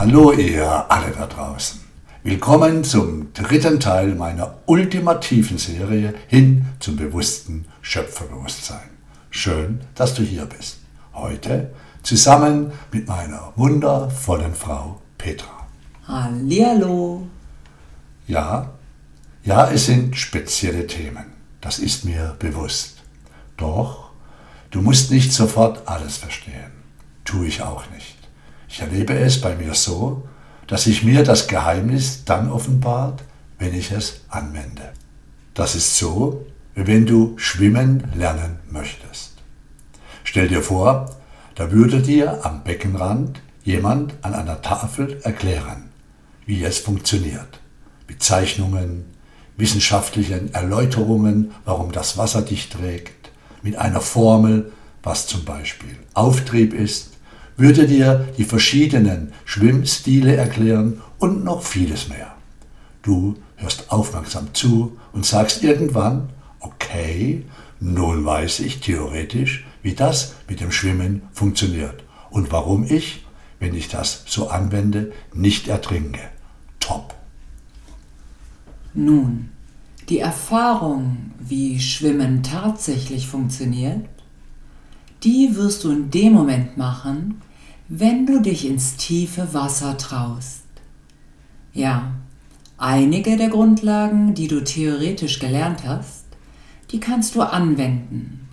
Hallo ihr alle da draußen. Willkommen zum dritten Teil meiner ultimativen Serie hin zum bewussten Schöpferbewusstsein. Schön, dass du hier bist. Heute zusammen mit meiner wundervollen Frau Petra. Hallihallo. Ja, ja, es sind spezielle Themen. Das ist mir bewusst. Doch, du musst nicht sofort alles verstehen. Tue ich auch nicht. Ich erlebe es bei mir so, dass sich mir das Geheimnis dann offenbart, wenn ich es anwende. Das ist so, wie wenn du schwimmen lernen möchtest. Stell dir vor, da würde dir am Beckenrand jemand an einer Tafel erklären, wie es funktioniert. Mit Zeichnungen, wissenschaftlichen Erläuterungen, warum das Wasser dich trägt, mit einer Formel, was zum Beispiel Auftrieb ist, würde dir die verschiedenen Schwimmstile erklären und noch vieles mehr. Du hörst aufmerksam zu und sagst irgendwann, okay, nun weiß ich theoretisch, wie das mit dem Schwimmen funktioniert und warum ich, wenn ich das so anwende, nicht ertrinke. Top. Nun, die Erfahrung, wie Schwimmen tatsächlich funktioniert, die wirst du in dem Moment machen, wenn du dich ins tiefe Wasser traust. Ja, einige der Grundlagen, die du theoretisch gelernt hast, die kannst du anwenden.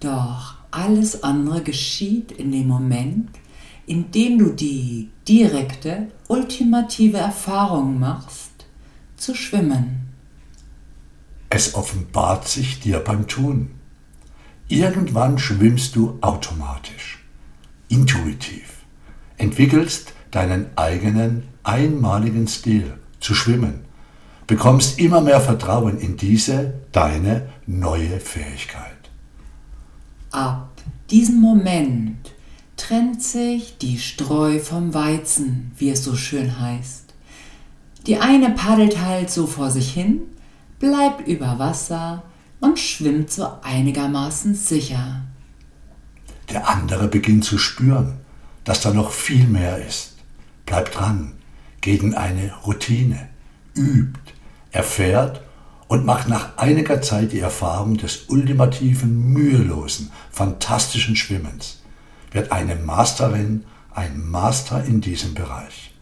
Doch alles andere geschieht in dem Moment, in dem du die direkte, ultimative Erfahrung machst, zu schwimmen. Es offenbart sich dir beim Tun. Irgendwann schwimmst du automatisch, intuitiv entwickelst deinen eigenen einmaligen Stil zu schwimmen, bekommst immer mehr Vertrauen in diese deine neue Fähigkeit. Ab diesem Moment trennt sich die Streu vom Weizen, wie es so schön heißt. Die eine paddelt halt so vor sich hin, bleibt über Wasser und schwimmt so einigermaßen sicher. Der andere beginnt zu spüren, dass da noch viel mehr ist. Bleibt dran, geht in eine Routine, übt, erfährt und macht nach einiger Zeit die Erfahrung des ultimativen, mühelosen, fantastischen Schwimmens. Wird eine Masterin, ein Master in diesem Bereich.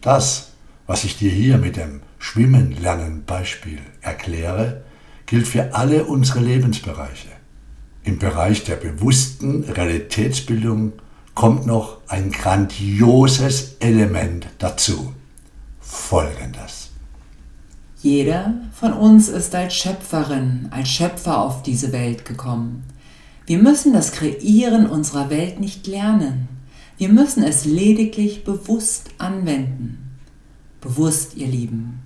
Das, was ich dir hier mit dem Schwimmen lernen Beispiel erkläre, gilt für alle unsere Lebensbereiche. Im Bereich der bewussten Realitätsbildung kommt noch ein grandioses Element dazu. Folgendes. Jeder von uns ist als Schöpferin, als Schöpfer auf diese Welt gekommen. Wir müssen das Kreieren unserer Welt nicht lernen. Wir müssen es lediglich bewusst anwenden. Bewusst, ihr Lieben.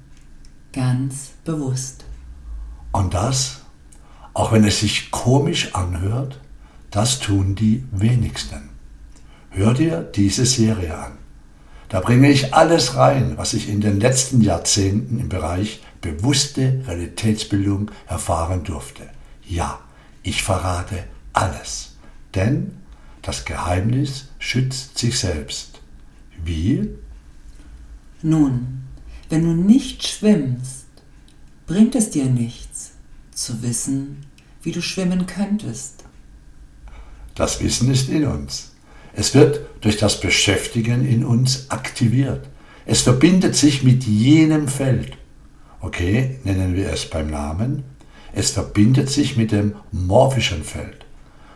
Ganz bewusst. Und das, auch wenn es sich komisch anhört, das tun die wenigsten. Hör dir diese Serie an. Da bringe ich alles rein, was ich in den letzten Jahrzehnten im Bereich bewusste Realitätsbildung erfahren durfte. Ja, ich verrate alles. Denn das Geheimnis schützt sich selbst. Wie? Nun, wenn du nicht schwimmst, bringt es dir nichts zu wissen, wie du schwimmen könntest. Das Wissen ist in uns. Es wird durch das Beschäftigen in uns aktiviert. Es verbindet sich mit jenem Feld. Okay, nennen wir es beim Namen. Es verbindet sich mit dem morphischen Feld.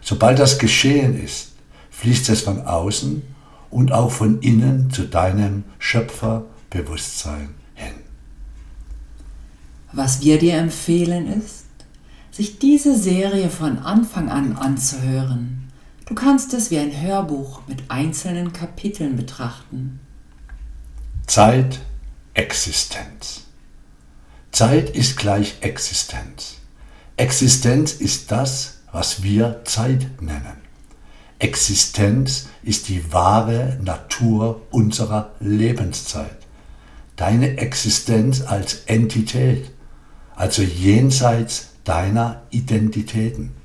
Sobald das geschehen ist, fließt es von außen und auch von innen zu deinem Schöpferbewusstsein hin. Was wir dir empfehlen ist, sich diese Serie von Anfang an anzuhören Du kannst es wie ein Hörbuch mit einzelnen Kapiteln betrachten. Zeit, Existenz. Zeit ist gleich Existenz. Existenz ist das, was wir Zeit nennen. Existenz ist die wahre Natur unserer Lebenszeit. Deine Existenz als Entität, also jenseits deiner Identitäten.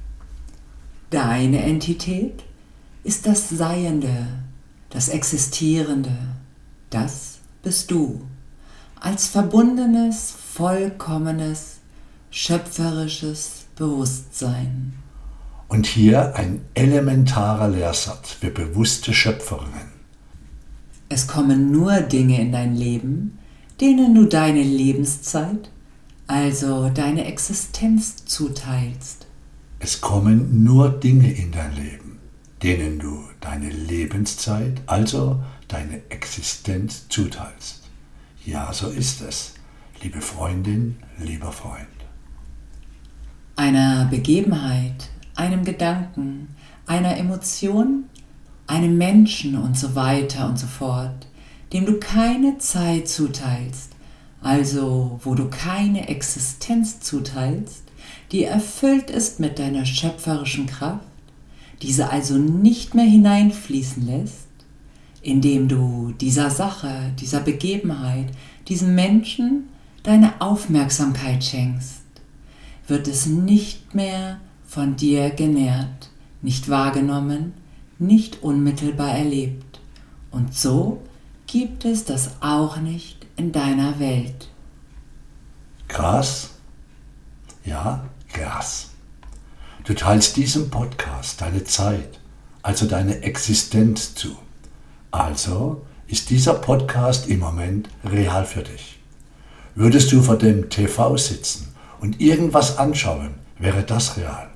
Deine Entität ist das Seiende, das Existierende, Das bist du. Als verbundenes, vollkommenes, schöpferisches Bewusstsein. Und hier ein elementarer Lehrsatz für bewusste Schöpferinnen. Es kommen nur Dinge in dein Leben, denen du deine Lebenszeit, also deine Existenz zuteilst. Es kommen nur Dinge in dein Leben, denen du deine Lebenszeit, also deine Existenz zuteilst. Ja, so ist es, liebe Freundin, lieber Freund. Einer Begebenheit, einem Gedanken, einer Emotion, einem Menschen und so weiter und so fort, dem du keine Zeit zuteilst, also wo du keine Existenz zuteilst, die erfüllt ist mit deiner schöpferischen Kraft, diese also nicht mehr hineinfließen lässt, indem du dieser Sache, dieser Begebenheit, diesem Menschen deine Aufmerksamkeit schenkst, wird es nicht mehr von dir genährt, nicht wahrgenommen, nicht unmittelbar erlebt. Und so gibt es das auch nicht in deiner Welt. Gras? Ja, Gras. Du teilst diesem Podcast deine Zeit, also deine Existenz zu. Also ist dieser Podcast im Moment real für dich. Würdest du vor dem TV sitzen und irgendwas anschauen, wäre das real.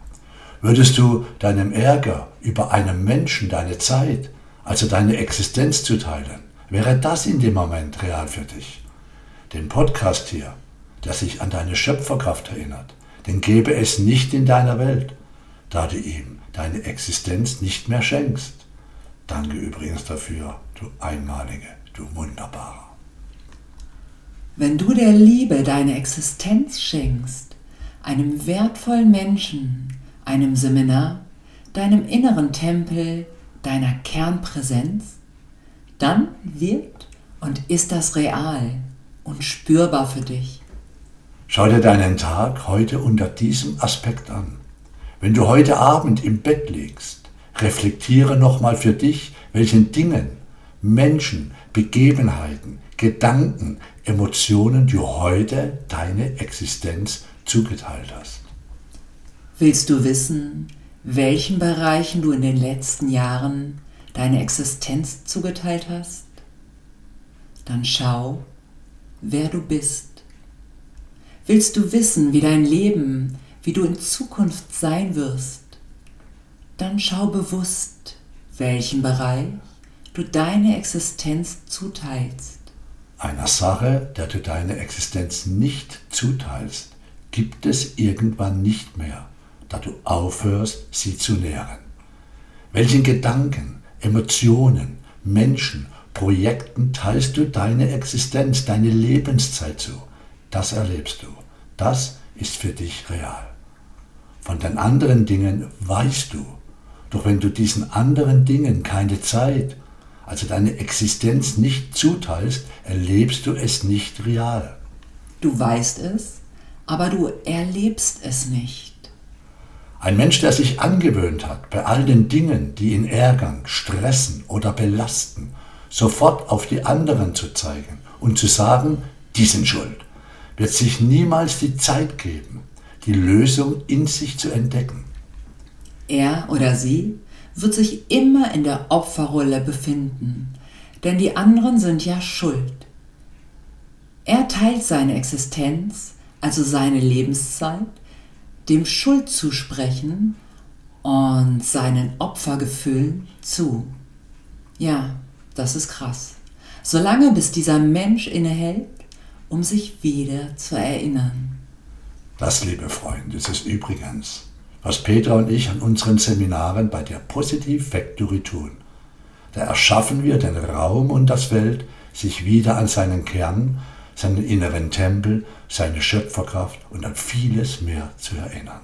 Würdest du deinem Ärger über einen Menschen deine Zeit, also deine Existenz zuteilen, wäre das in dem Moment real für dich. Den Podcast hier, der sich an deine Schöpferkraft erinnert, den gäbe es nicht in deiner Welt, da du ihm deine Existenz nicht mehr schenkst. Danke übrigens dafür, du Einmalige, du Wunderbarer. Wenn du der Liebe deine Existenz schenkst, einem wertvollen Menschen, einem Seminar, deinem inneren Tempel, deiner Kernpräsenz, dann wird und ist das real und spürbar für dich. Schau dir deinen Tag heute unter diesem Aspekt an. Wenn du heute Abend im Bett liegst, reflektiere nochmal für dich, welchen Dingen, Menschen, Begebenheiten, Gedanken, Emotionen du heute deine Existenz zugeteilt hast. Willst du wissen, welchen Bereichen du in den letzten Jahren deine Existenz zugeteilt hast? Dann schau, wer du bist. Willst du wissen, wie dein Leben, wie du in Zukunft sein wirst? Dann schau bewusst, welchen Bereich du deine Existenz zuteilst. Einer Sache, der du deine Existenz nicht zuteilst, gibt es irgendwann nicht mehr da du aufhörst, sie zu nähren. Welchen Gedanken, Emotionen, Menschen, Projekten teilst du deine Existenz, deine Lebenszeit zu? Das erlebst du. Das ist für dich real. Von den anderen Dingen weißt du. Doch wenn du diesen anderen Dingen keine Zeit, also deine Existenz nicht zuteilst, erlebst du es nicht real. Du weißt es, aber du erlebst es nicht. Ein Mensch, der sich angewöhnt hat, bei all den Dingen, die ihn ärgern, stressen oder belasten, sofort auf die anderen zu zeigen und zu sagen, die sind schuld, wird sich niemals die Zeit geben, die Lösung in sich zu entdecken. Er oder sie wird sich immer in der Opferrolle befinden, denn die anderen sind ja schuld. Er teilt seine Existenz, also seine Lebenszeit, dem Schuld zusprechen und seinen Opfergefühlen zu. Ja, das ist krass. Solange bis dieser Mensch innehält, um sich wieder zu erinnern. Das, liebe Freunde, ist es übrigens, was Petra und ich an unseren Seminaren bei der Positive Factory tun. Da erschaffen wir den Raum und das Feld, sich wieder an seinen Kern, seinen inneren Tempel, seine Schöpferkraft und an vieles mehr zu erinnern.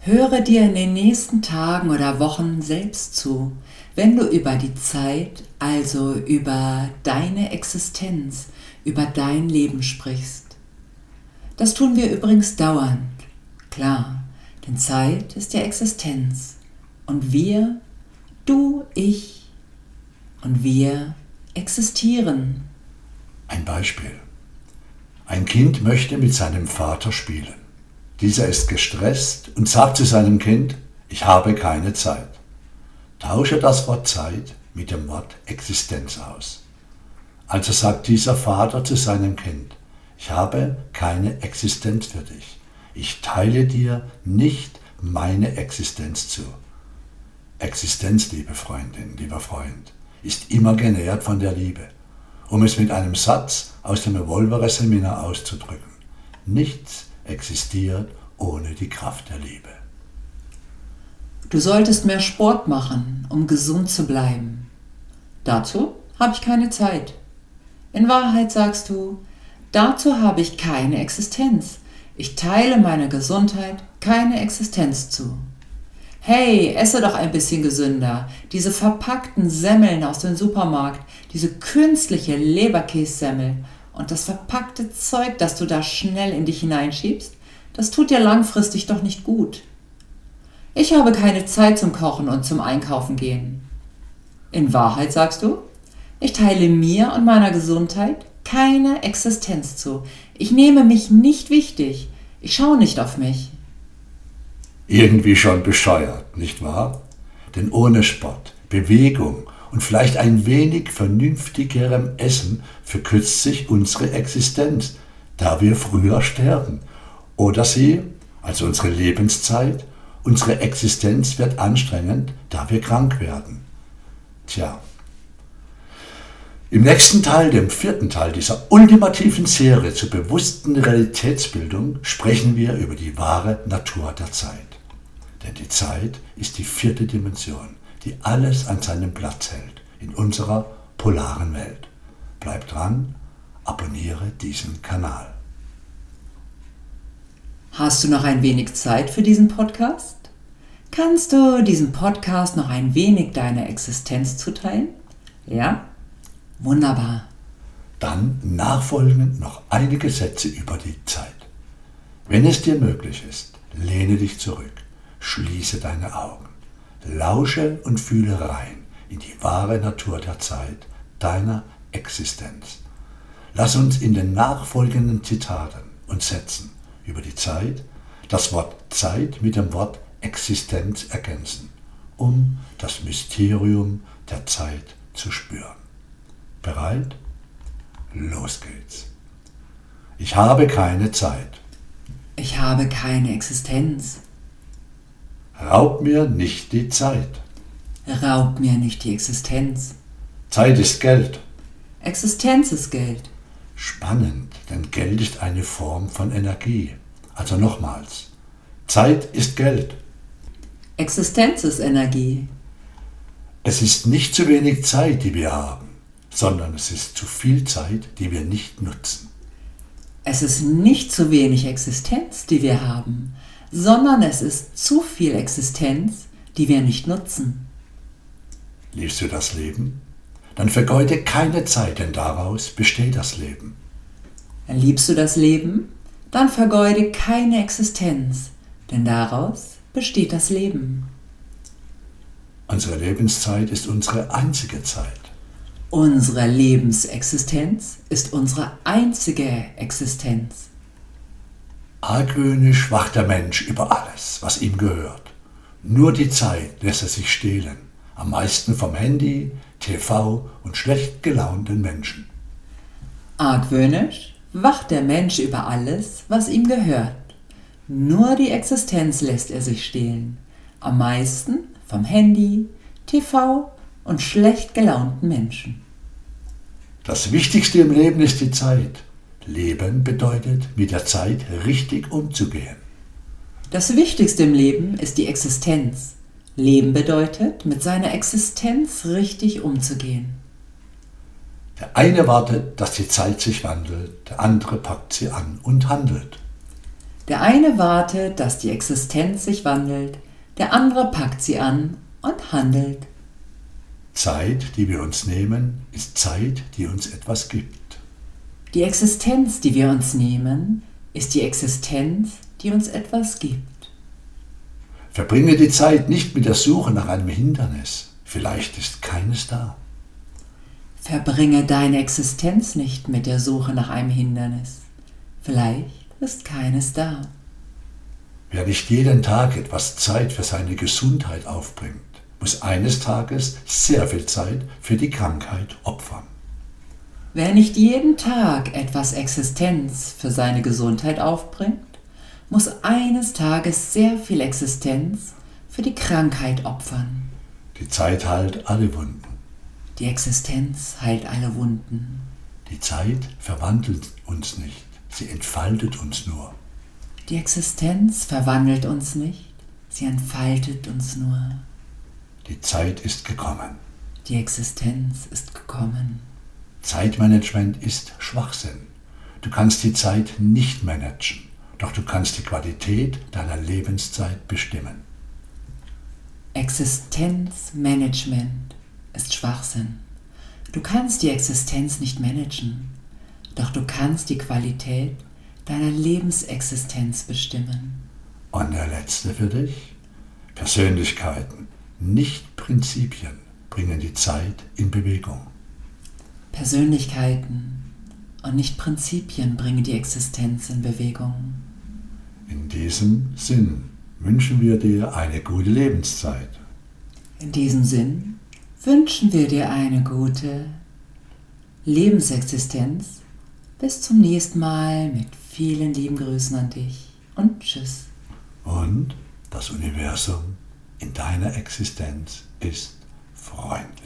Höre dir in den nächsten Tagen oder Wochen selbst zu, wenn du über die Zeit, also über deine Existenz, über dein Leben sprichst. Das tun wir übrigens dauernd, klar, denn Zeit ist ja Existenz. Und wir, du, ich und wir existieren. Ein Beispiel. Ein Kind möchte mit seinem Vater spielen. Dieser ist gestresst und sagt zu seinem Kind, ich habe keine Zeit. Tausche das Wort Zeit mit dem Wort Existenz aus. Also sagt dieser Vater zu seinem Kind, ich habe keine Existenz für dich. Ich teile dir nicht meine Existenz zu. Existenz, liebe Freundin, lieber Freund, ist immer genährt von der Liebe. Um es mit einem Satz aus dem Evolvere-Seminar auszudrücken. Nichts existiert ohne die Kraft der Liebe. Du solltest mehr Sport machen, um gesund zu bleiben. Dazu habe ich keine Zeit. In Wahrheit sagst du, dazu habe ich keine Existenz. Ich teile meiner Gesundheit keine Existenz zu. Hey, esse doch ein bisschen gesünder. Diese verpackten Semmeln aus dem Supermarkt, diese künstliche Leberkässemmel und das verpackte Zeug, das du da schnell in dich hineinschiebst, das tut dir langfristig doch nicht gut. Ich habe keine Zeit zum Kochen und zum Einkaufen gehen. In Wahrheit sagst du, ich teile mir und meiner Gesundheit keine Existenz zu. Ich nehme mich nicht wichtig. Ich schaue nicht auf mich irgendwie schon bescheuert, nicht wahr? Denn ohne Sport, Bewegung und vielleicht ein wenig vernünftigerem Essen verkürzt sich unsere Existenz, da wir früher sterben. Oder sie, also unsere Lebenszeit, unsere Existenz wird anstrengend, da wir krank werden. Tja. Im nächsten Teil, dem vierten Teil dieser ultimativen Serie zur bewussten Realitätsbildung, sprechen wir über die wahre Natur der Zeit. Denn die Zeit ist die vierte Dimension, die alles an seinem Platz hält in unserer polaren Welt. Bleib dran, abonniere diesen Kanal. Hast du noch ein wenig Zeit für diesen Podcast? Kannst du diesem Podcast noch ein wenig deiner Existenz zuteilen? Ja? Wunderbar. Dann nachfolgend noch einige Sätze über die Zeit. Wenn es dir möglich ist, lehne dich zurück Schließe deine Augen, lausche und fühle rein in die wahre Natur der Zeit, deiner Existenz. Lass uns in den nachfolgenden Zitaten und Sätzen über die Zeit das Wort Zeit mit dem Wort Existenz ergänzen, um das Mysterium der Zeit zu spüren. Bereit? Los geht's. Ich habe keine Zeit. Ich habe keine Existenz. Raub mir nicht die Zeit. Raub mir nicht die Existenz. Zeit ist Geld. Existenz ist Geld. Spannend, denn Geld ist eine Form von Energie. Also nochmals, Zeit ist Geld. Existenz ist Energie. Es ist nicht zu wenig Zeit, die wir haben, sondern es ist zu viel Zeit, die wir nicht nutzen. Es ist nicht zu wenig Existenz, die wir haben, sondern es ist zu viel Existenz, die wir nicht nutzen. Liebst du das Leben? Dann vergeude keine Zeit, denn daraus besteht das Leben. Liebst du das Leben? Dann vergeude keine Existenz, denn daraus besteht das Leben. Unsere Lebenszeit ist unsere einzige Zeit. Unsere Lebensexistenz ist unsere einzige Existenz. Argwöhnisch wacht der Mensch über alles, was ihm gehört. Nur die Zeit lässt er sich stehlen, am meisten vom Handy, TV und schlecht gelaunten Menschen. Argwöhnisch wacht der Mensch über alles, was ihm gehört. Nur die Existenz lässt er sich stehlen, am meisten vom Handy, TV und schlecht gelaunten Menschen. Das Wichtigste im Leben ist die Zeit. Leben bedeutet, mit der Zeit richtig umzugehen. Das Wichtigste im Leben ist die Existenz. Leben bedeutet, mit seiner Existenz richtig umzugehen. Der eine wartet, dass die Zeit sich wandelt, der andere packt sie an und handelt. Der eine wartet, dass die Existenz sich wandelt, der andere packt sie an und handelt. Zeit, die wir uns nehmen, ist Zeit, die uns etwas gibt. Die Existenz, die wir uns nehmen, ist die Existenz, die uns etwas gibt. Verbringe die Zeit nicht mit der Suche nach einem Hindernis. Vielleicht ist keines da. Verbringe deine Existenz nicht mit der Suche nach einem Hindernis. Vielleicht ist keines da. Wer nicht jeden Tag etwas Zeit für seine Gesundheit aufbringt, muss eines Tages sehr viel Zeit für die Krankheit opfern. Wer nicht jeden Tag etwas Existenz für seine Gesundheit aufbringt, muss eines Tages sehr viel Existenz für die Krankheit opfern. Die Zeit heilt alle Wunden. Die Existenz heilt alle Wunden. Die Zeit verwandelt uns nicht, sie entfaltet uns nur. Die Existenz verwandelt uns nicht, sie entfaltet uns nur. Die Zeit ist gekommen. Die Existenz ist gekommen. Zeitmanagement ist Schwachsinn. Du kannst die Zeit nicht managen, doch du kannst die Qualität deiner Lebenszeit bestimmen. Existenzmanagement ist Schwachsinn. Du kannst die Existenz nicht managen, doch du kannst die Qualität deiner Lebensexistenz bestimmen. Und der letzte für dich? Persönlichkeiten, nicht Prinzipien, bringen die Zeit in Bewegung. Persönlichkeiten und nicht Prinzipien bringen die Existenz in Bewegung. In diesem Sinn wünschen wir dir eine gute Lebenszeit. In diesem Sinn wünschen wir dir eine gute Lebensexistenz. Bis zum nächsten Mal mit vielen lieben Grüßen an dich und tschüss. Und das Universum in deiner Existenz ist freundlich.